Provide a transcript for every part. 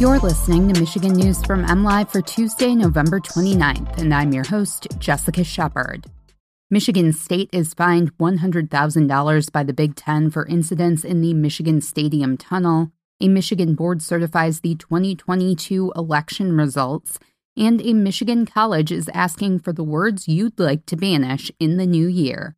You're listening to Michigan News from MLive for Tuesday, November 29th, and I'm your host, Jessica Shepard. Michigan State is fined $100,000 by the Big Ten for incidents in the Michigan Stadium tunnel. A Michigan board certifies the 2022 election results, and a Michigan college is asking for the words you'd like to banish in the new year.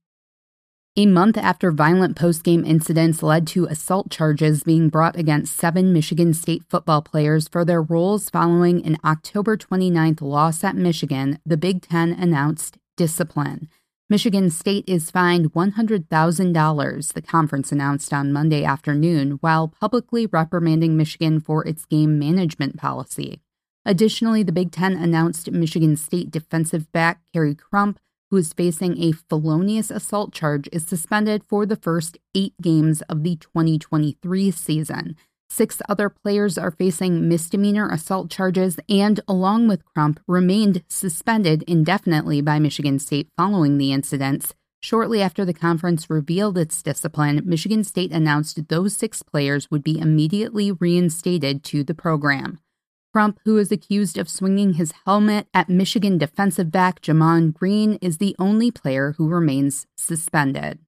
A month after violent postgame incidents led to assault charges being brought against seven Michigan State football players for their roles following an October 29th loss at Michigan, the Big Ten announced discipline. Michigan State is fined $100,000, the conference announced on Monday afternoon, while publicly reprimanding Michigan for its game management policy. Additionally, the Big Ten announced Michigan State defensive back Khary Crump who is facing a felonious assault charge, is suspended for the first eight games of the 2023 season. Six other players are facing misdemeanor assault charges and, along with Crump, remained suspended indefinitely by Michigan State following the incidents. Shortly after the conference revealed its discipline, Michigan State announced those six players would be immediately reinstated to the program. Crump, who is accused of swinging his helmet at Michigan defensive back Gemon Green, is the only player who remains suspended.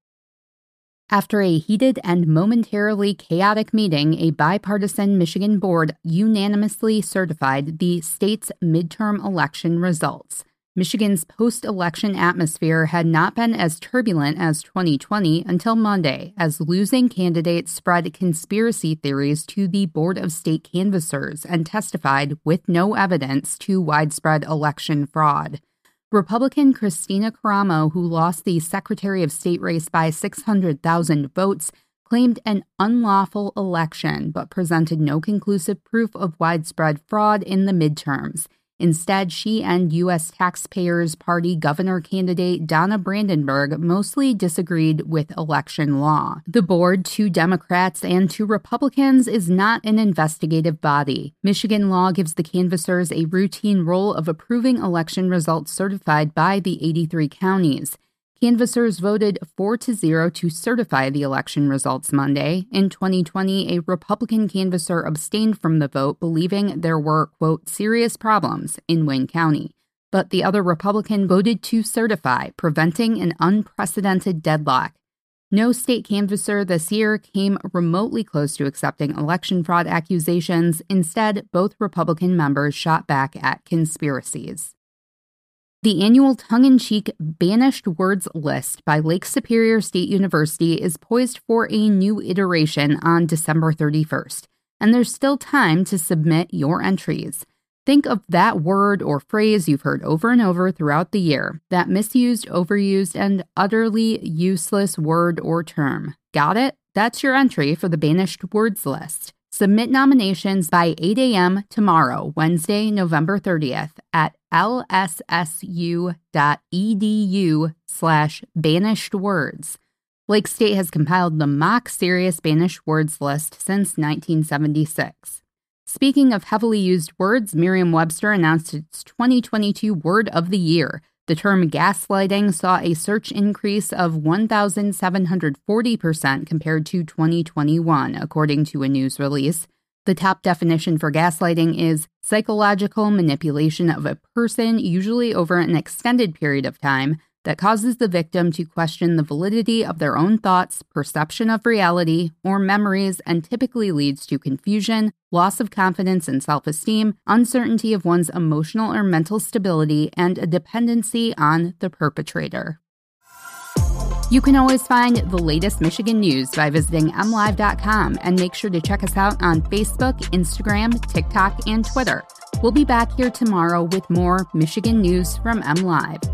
After a heated and momentarily chaotic meeting, a bipartisan Michigan board unanimously certified the state's midterm election results. Michigan's post election atmosphere had not been as turbulent as 2020 until Monday, as losing candidates spread conspiracy theories to the Board of State canvassers and testified with no evidence to widespread election fraud. Republican Kristina Karamo, who lost the Secretary of State race by 600,000 votes, claimed an unlawful election but presented no conclusive proof of widespread fraud in the midterms. Instead, she and U.S. Taxpayers Party governor candidate Donna Brandenburg mostly disagreed with election law. The board, two Democrats and two Republicans, is not an investigative body. Michigan law gives the canvassers a routine role of approving election results certified by the 83 counties. Canvassers voted 4 to 0 to certify the election results Monday. In 2020, a Republican canvasser abstained from the vote, believing there were, quote, serious problems in Wayne County. But the other Republican voted to certify, preventing an unprecedented deadlock. No state canvasser this year came remotely close to accepting election fraud accusations. Instead, both Republican members shot back at conspiracies. The annual tongue in cheek Banished Words list by Lake Superior State University is poised for a new iteration on December 31st, and there's still time to submit your entries. Think of that word or phrase you've heard over and over throughout the year, that misused, overused, and utterly useless word or term. Got it? That's your entry for the Banished Words list. Submit nominations by 8 a.m. tomorrow, Wednesday, November 30th at lssu.edu slash banished words. Lake State has compiled the mock serious banished words list since 1976. Speaking of heavily used words, Merriam Webster announced its 2022 Word of the Year – the term gaslighting saw a search increase of 1,740% compared to 2021, according to a news release. The top definition for gaslighting is psychological manipulation of a person, usually over an extended period of time, that causes the victim to question the validity of their own thoughts, perception of reality, or memories, and typically leads to confusion, loss of confidence and self esteem, uncertainty of one's emotional or mental stability, and a dependency on the perpetrator. You can always find the latest Michigan news by visiting mlive.com and make sure to check us out on Facebook, Instagram, TikTok, and Twitter. We'll be back here tomorrow with more Michigan news from MLive.